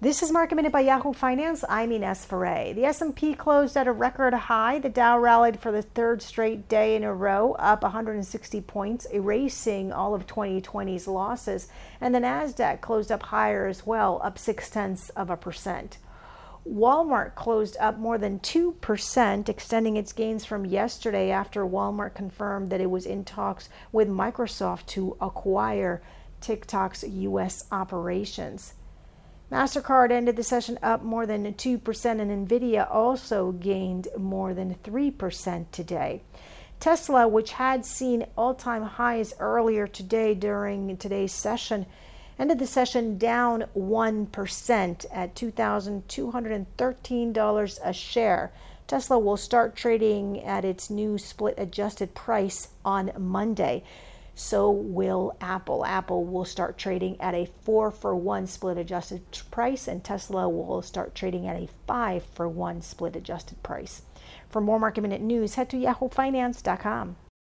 This is Market Minute by Yahoo Finance. I'm Ines Ferre. The S&P closed at a record high. The Dow rallied for the third straight day in a row, up 160 points, erasing all of 2020's losses. And the Nasdaq closed up higher as well, up six tenths of a percent. Walmart closed up more than 2%, extending its gains from yesterday after Walmart confirmed that it was in talks with Microsoft to acquire TikTok's U.S. operations. MasterCard ended the session up more than 2%, and Nvidia also gained more than 3% today. Tesla, which had seen all time highs earlier today during today's session, ended the session down 1% at $2,213 a share. Tesla will start trading at its new split adjusted price on Monday so will Apple. Apple will start trading at a four for one split adjusted price, and Tesla will start trading at a five for one split adjusted price. For more market minute news, head to yahoofinance.com.